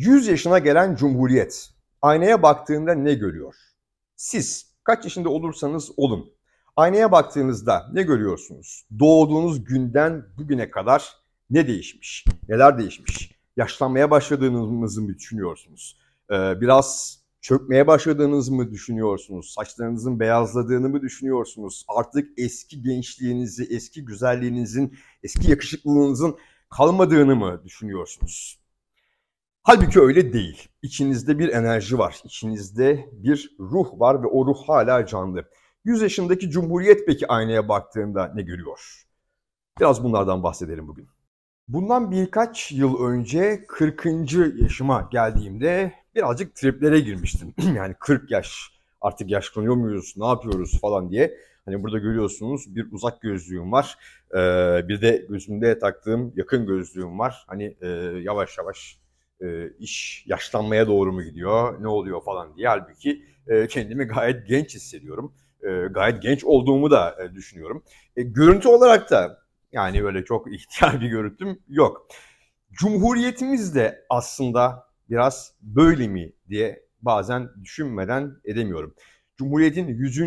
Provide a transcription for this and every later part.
100 yaşına gelen Cumhuriyet aynaya baktığında ne görüyor? Siz kaç yaşında olursanız olun. Aynaya baktığınızda ne görüyorsunuz? Doğduğunuz günden bugüne kadar ne değişmiş? Neler değişmiş? Yaşlanmaya başladığınızı mı düşünüyorsunuz? Ee, biraz çökmeye başladığınızı mı düşünüyorsunuz? Saçlarınızın beyazladığını mı düşünüyorsunuz? Artık eski gençliğinizi, eski güzelliğinizin, eski yakışıklılığınızın kalmadığını mı düşünüyorsunuz? Halbuki öyle değil. İçinizde bir enerji var, içinizde bir ruh var ve o ruh hala canlı. 100 yaşındaki Cumhuriyet peki aynaya baktığında ne görüyor? Biraz bunlardan bahsedelim bugün. Bundan birkaç yıl önce 40. yaşıma geldiğimde birazcık triplere girmiştim. yani 40 yaş, artık yaşlanıyor muyuz, ne yapıyoruz falan diye. Hani burada görüyorsunuz bir uzak gözlüğüm var. Ee, bir de gözümde taktığım yakın gözlüğüm var. Hani e, yavaş yavaş e, iş yaşlanmaya doğru mu gidiyor, ne oluyor falan diye. Halbuki e, kendimi gayet genç hissediyorum. E, gayet genç olduğumu da düşünüyorum. Görüntü olarak da yani böyle çok ihtiyar bir görüntüm yok. Cumhuriyetimiz de aslında biraz böyle mi diye bazen düşünmeden edemiyorum. Cumhuriyetin 100.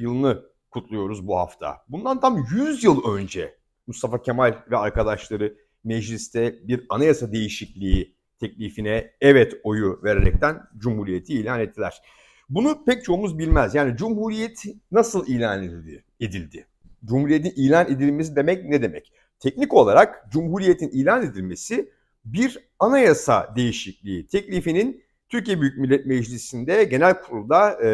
yılını kutluyoruz bu hafta. Bundan tam 100 yıl önce Mustafa Kemal ve arkadaşları mecliste bir anayasa değişikliği teklifine evet oyu vererekten Cumhuriyeti ilan ettiler. Bunu pek çoğumuz bilmez. Yani Cumhuriyet nasıl ilan edildi? edildi? Cumhuriyetin ilan edilmesi demek ne demek? Teknik olarak Cumhuriyet'in ilan edilmesi bir anayasa değişikliği teklifinin Türkiye Büyük Millet Meclisi'nde genel kurulda e,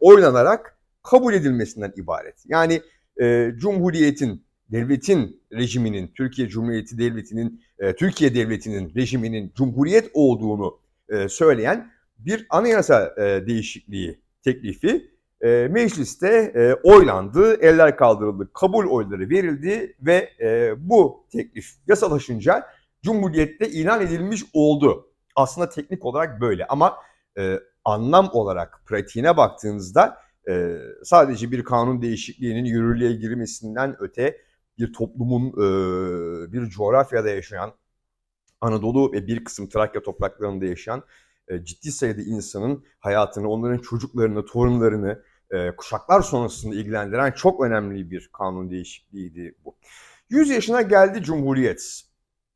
oylanarak kabul edilmesinden ibaret. Yani e, Cumhuriyet'in devletin rejiminin, Türkiye Cumhuriyeti Devleti'nin, e, Türkiye Devleti'nin rejiminin cumhuriyet olduğunu e, söyleyen bir anayasa e, değişikliği teklifi e, mecliste e, oylandı, eller kaldırıldı, kabul oyları verildi ve e, bu teklif yasalaşınca Cumhuriyet'te ilan edilmiş oldu. Aslında teknik olarak böyle ama e, anlam olarak pratiğine baktığınızda e, sadece bir kanun değişikliğinin yürürlüğe girmesinden öte bir toplumun e, bir coğrafyada yaşayan Anadolu ve bir kısım Trakya topraklarında yaşayan e, ciddi sayıda insanın hayatını, onların çocuklarını, torunlarını e, kuşaklar sonrasında ilgilendiren çok önemli bir kanun değişikliğiydi bu. 100 yaşına geldi Cumhuriyet.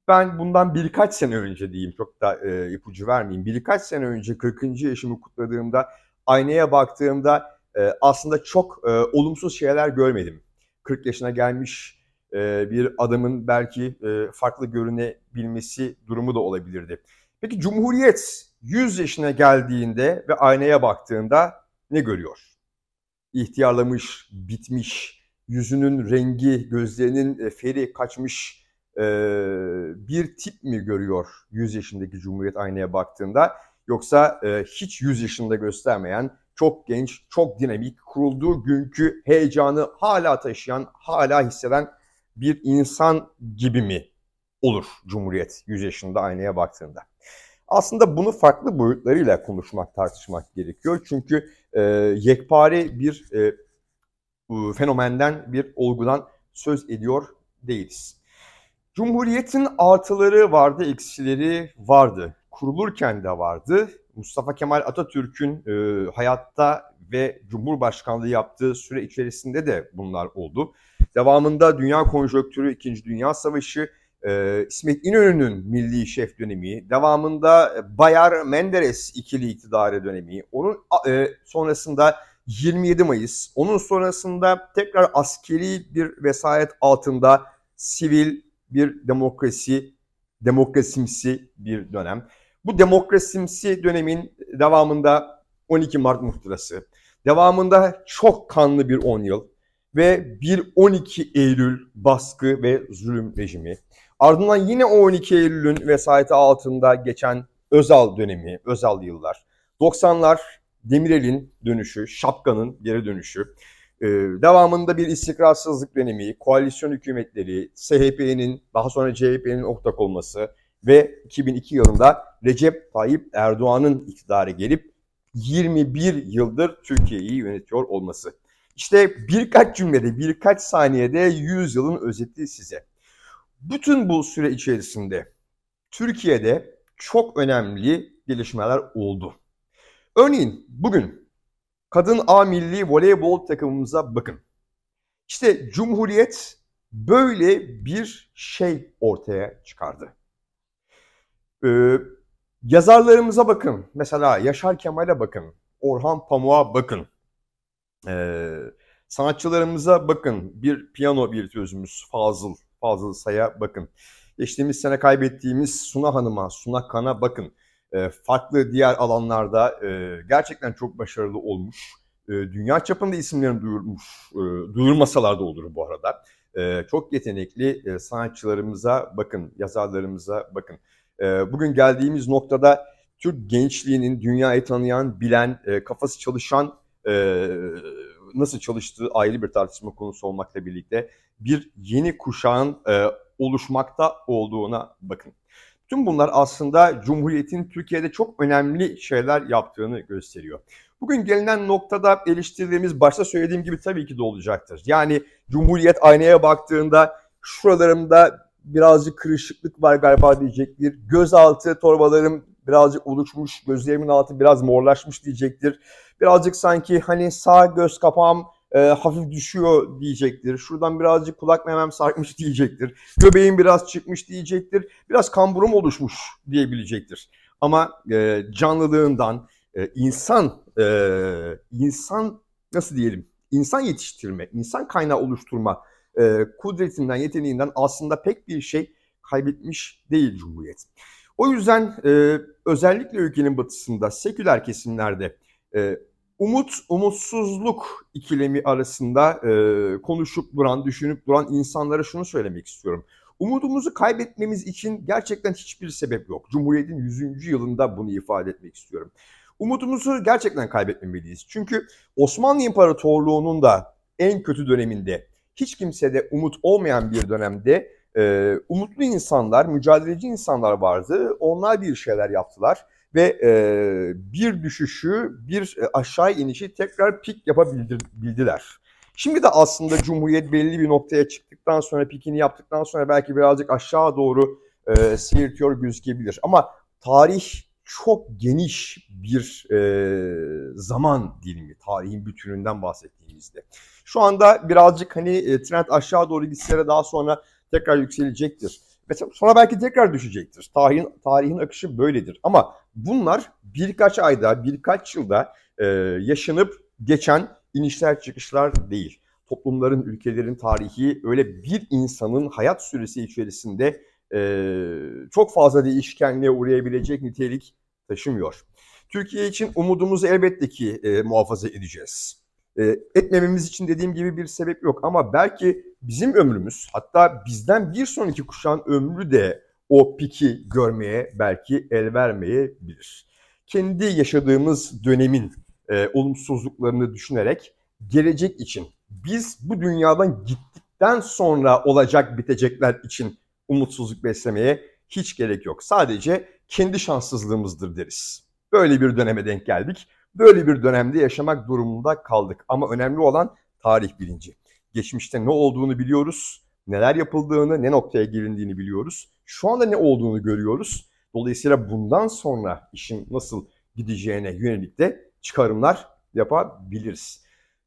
Ben bundan birkaç sene önce diyeyim, çok da e, ipucu vermeyeyim. Birkaç sene önce 40. yaşımı kutladığımda, aynaya baktığımda e, aslında çok e, olumsuz şeyler görmedim. 40 yaşına gelmiş e, bir adamın belki e, farklı görünebilmesi durumu da olabilirdi. Peki Cumhuriyet 100 yaşına geldiğinde ve aynaya baktığında ne görüyor? İhtiyarlamış, bitmiş, yüzünün rengi, gözlerinin e, feri kaçmış bir tip mi görüyor 100 yaşındaki Cumhuriyet aynaya baktığında? Yoksa hiç 100 yaşında göstermeyen, çok genç, çok dinamik, kurulduğu günkü heyecanı hala taşıyan, hala hisseden bir insan gibi mi olur Cumhuriyet 100 yaşında aynaya baktığında? Aslında bunu farklı boyutlarıyla konuşmak, tartışmak gerekiyor. Çünkü e, yekpare bir e, fenomenden, bir olgudan söz ediyor değiliz. Cumhuriyetin artıları vardı, eksileri vardı. Kurulurken de vardı. Mustafa Kemal Atatürk'ün e, hayatta ve Cumhurbaşkanlığı yaptığı süre içerisinde de bunlar oldu. Devamında dünya konjonktürü, İkinci Dünya Savaşı, e, İsmet İnönü'nün milli şef dönemi, devamında Bayar Menderes ikili iktidarı dönemi, onun e, sonrasında 27 Mayıs, onun sonrasında tekrar askeri bir vesayet altında sivil bir demokrasi, demokrasimsi bir dönem. Bu demokrasimsi dönemin devamında 12 Mart muhtırası, devamında çok kanlı bir 10 yıl, ve bir 12 Eylül baskı ve zulüm rejimi. Ardından yine o 12 Eylül'ün vesayeti altında geçen Özal dönemi, Özal yıllar. 90'lar Demirel'in dönüşü, Şapka'nın geri dönüşü. Ee, devamında bir istikrarsızlık dönemi, koalisyon hükümetleri, SHP'nin daha sonra CHP'nin ortak olması ve 2002 yılında Recep Tayyip Erdoğan'ın iktidara gelip 21 yıldır Türkiye'yi yönetiyor olması. İşte birkaç cümlede, birkaç saniyede 100 yılın özeti size. Bütün bu süre içerisinde Türkiye'de çok önemli gelişmeler oldu. Örneğin bugün kadın A milli voleybol takımımıza bakın. İşte Cumhuriyet böyle bir şey ortaya çıkardı. Ee, yazarlarımıza bakın. Mesela Yaşar Kemal'e bakın. Orhan Pamuk'a bakın. Ee, sanatçılarımıza bakın. Bir piyano virtüözümüz Fazıl, Fazıl Say'a bakın. Geçtiğimiz sene kaybettiğimiz Suna Hanım'a, Suna Kan'a bakın. Ee, farklı diğer alanlarda e, gerçekten çok başarılı olmuş. E, dünya çapında isimlerini duyurmuş, e, duyurmasalar da olur bu arada. E, çok yetenekli e, sanatçılarımıza bakın, yazarlarımıza bakın. E, bugün geldiğimiz noktada Türk gençliğinin dünyayı tanıyan, bilen, e, kafası çalışan, e, nasıl çalıştığı ayrı bir tartışma konusu olmakla birlikte bir yeni kuşağın e, oluşmakta olduğuna bakın. Tüm bunlar aslında Cumhuriyet'in Türkiye'de çok önemli şeyler yaptığını gösteriyor. Bugün gelinen noktada eleştirdiğimiz başta söylediğim gibi tabii ki de olacaktır. Yani Cumhuriyet aynaya baktığında şuralarımda birazcık kırışıklık var galiba diyecektir. Gözaltı torbalarım birazcık oluşmuş, gözlerimin altı biraz morlaşmış diyecektir. Birazcık sanki hani sağ göz kapağım e, hafif düşüyor diyecektir. Şuradan birazcık kulak memem sarkmış diyecektir. Göbeğim biraz çıkmış diyecektir. Biraz kamburum oluşmuş diyebilecektir. Ama e, canlılığından, e, insan e, insan nasıl diyelim insan yetiştirme, insan kaynağı oluşturma e, kudretinden, yeteneğinden aslında pek bir şey kaybetmiş değil Cumhuriyet. O yüzden e, özellikle ülkenin batısında, seküler kesimlerde e, umut, umutsuzluk ikilemi arasında e, konuşup duran, düşünüp duran insanlara şunu söylemek istiyorum. Umudumuzu kaybetmemiz için gerçekten hiçbir sebep yok. Cumhuriyet'in 100. yılında bunu ifade etmek istiyorum. Umudumuzu gerçekten kaybetmemeliyiz. Çünkü Osmanlı İmparatorluğu'nun da en kötü döneminde, hiç kimsede umut olmayan bir dönemde e, umutlu insanlar, mücadeleci insanlar vardı. Onlar bir şeyler yaptılar ve e, bir düşüşü, bir aşağı inişi tekrar pik yapabildiler. Şimdi de aslında Cumhuriyet belli bir noktaya çıktıktan sonra, pikini yaptıktan sonra belki birazcık aşağı doğru e, seyirtiyor gözükebilir. Ama tarih çok geniş bir e, zaman dilimi, tarihin bütününden bahsettiğimizde. Şu anda birazcık hani e, trend aşağı doğru gitse daha sonra tekrar yükselecektir. Ve sonra belki tekrar düşecektir. Tarihin, tarihin akışı böyledir. Ama bunlar birkaç ayda, birkaç yılda e, yaşanıp geçen inişler çıkışlar değil. Toplumların, ülkelerin tarihi öyle bir insanın hayat süresi içerisinde e, çok fazla değişkenliğe uğrayabilecek nitelik taşımıyor. Türkiye için umudumuzu elbette ki e, muhafaza edeceğiz. E, etmememiz için dediğim gibi bir sebep yok ama belki bizim ömrümüz hatta bizden bir sonraki kuşağın ömrü de o piki görmeye belki el vermeyebilir. Kendi yaşadığımız dönemin e, olumsuzluklarını düşünerek gelecek için biz bu dünyadan gittikten sonra olacak bitecekler için umutsuzluk beslemeye hiç gerek yok. Sadece kendi şanssızlığımızdır deriz. Böyle bir döneme denk geldik. Böyle bir dönemde yaşamak durumunda kaldık. Ama önemli olan tarih bilinci. Geçmişte ne olduğunu biliyoruz, neler yapıldığını, ne noktaya gelindiğini biliyoruz. Şu anda ne olduğunu görüyoruz. Dolayısıyla bundan sonra işin nasıl gideceğine yönelik de çıkarımlar yapabiliriz.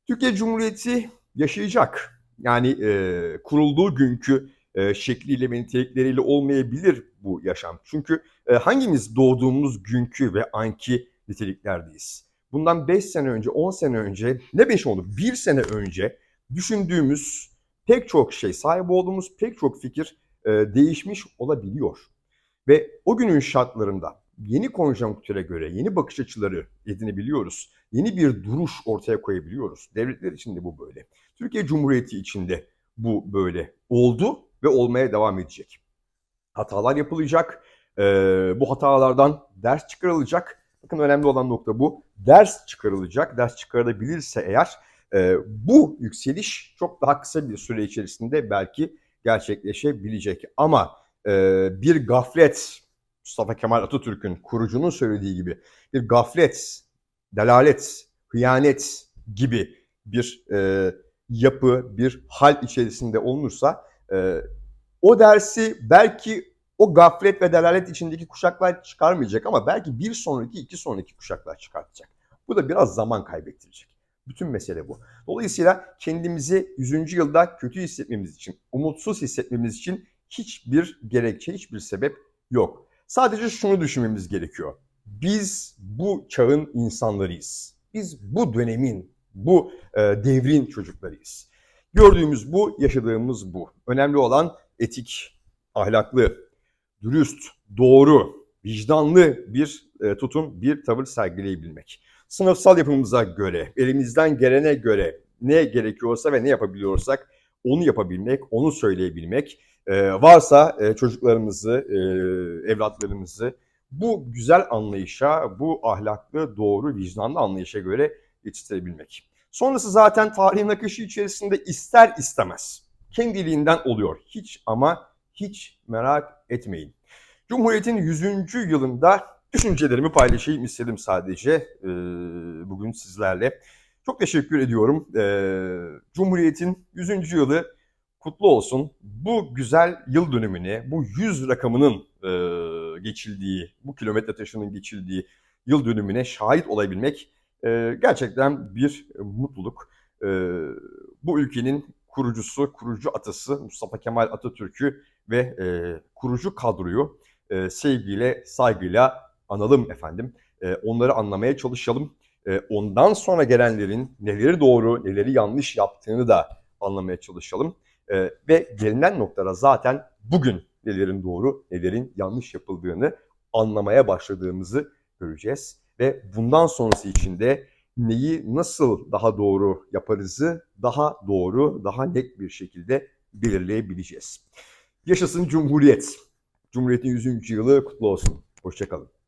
Türkiye Cumhuriyeti yaşayacak. Yani e, kurulduğu günkü e, şekliyle ve nitelikleriyle olmayabilir bu yaşam. Çünkü e, hangimiz doğduğumuz günkü ve anki niteliklerdeyiz? Bundan 5 sene önce, 10 sene önce, ne 5 oldu? 1 sene önce düşündüğümüz pek çok şey, sahip olduğumuz pek çok fikir e, değişmiş olabiliyor. Ve o günün şartlarında yeni konjonktüre göre yeni bakış açıları edinebiliyoruz. Yeni bir duruş ortaya koyabiliyoruz. Devletler için de bu böyle. Türkiye Cumhuriyeti içinde bu böyle oldu ve olmaya devam edecek. Hatalar yapılacak. E, bu hatalardan ders çıkarılacak. Bakın önemli olan nokta bu. Ders çıkarılacak. Ders çıkarılabilirse eğer e, bu yükseliş çok daha kısa bir süre içerisinde belki gerçekleşebilecek. Ama e, bir gaflet, Mustafa Kemal Atatürk'ün kurucunun söylediği gibi bir gaflet, delalet, hıyanet gibi bir e, yapı, bir hal içerisinde olunursa e, o dersi belki o gaflet ve delalet içindeki kuşaklar çıkarmayacak ama belki bir sonraki, iki sonraki kuşaklar çıkartacak. Bu da biraz zaman kaybettirecek. Bütün mesele bu. Dolayısıyla kendimizi 100. yılda kötü hissetmemiz için, umutsuz hissetmemiz için hiçbir gerekçe, hiçbir sebep yok. Sadece şunu düşünmemiz gerekiyor. Biz bu çağın insanlarıyız. Biz bu dönemin, bu e, devrin çocuklarıyız. Gördüğümüz bu, yaşadığımız bu. Önemli olan etik, ahlaklı, dürüst, doğru, vicdanlı bir e, tutum, bir tavır sergileyebilmek. Sınıfsal yapımıza göre, elimizden gelene göre ne gerekiyorsa ve ne yapabiliyorsak onu yapabilmek, onu söyleyebilmek. E, varsa e, çocuklarımızı, e, evlatlarımızı bu güzel anlayışa, bu ahlaklı, doğru, vicdanlı anlayışa göre yetiştirebilmek. Sonrası zaten tarihin akışı içerisinde ister istemez kendiliğinden oluyor. Hiç ama hiç merak etmeyin. Cumhuriyet'in 100. yılında düşüncelerimi paylaşayım istedim sadece e, bugün sizlerle. Çok teşekkür ediyorum. E, Cumhuriyet'in 100. yılı kutlu olsun. Bu güzel yıl dönümüne, bu 100 rakamının e, geçildiği, bu kilometre taşının geçildiği yıl dönümüne şahit olabilmek e, gerçekten bir mutluluk. E, bu ülkenin kurucusu, kurucu atası Mustafa Kemal Atatürk'ü ve e, kurucu kadroyu e, sevgiyle, saygıyla analım efendim. E, onları anlamaya çalışalım. E, ondan sonra gelenlerin neleri doğru, neleri yanlış yaptığını da anlamaya çalışalım. E, ve gelinen noktada zaten bugün nelerin doğru, nelerin yanlış yapıldığını anlamaya başladığımızı göreceğiz. Ve bundan sonrası için de neyi nasıl daha doğru yaparızı daha doğru, daha net bir şekilde belirleyebileceğiz. Yaşasın Cumhuriyet. Cumhuriyet'in 100. yılı kutlu olsun. Hoşçakalın.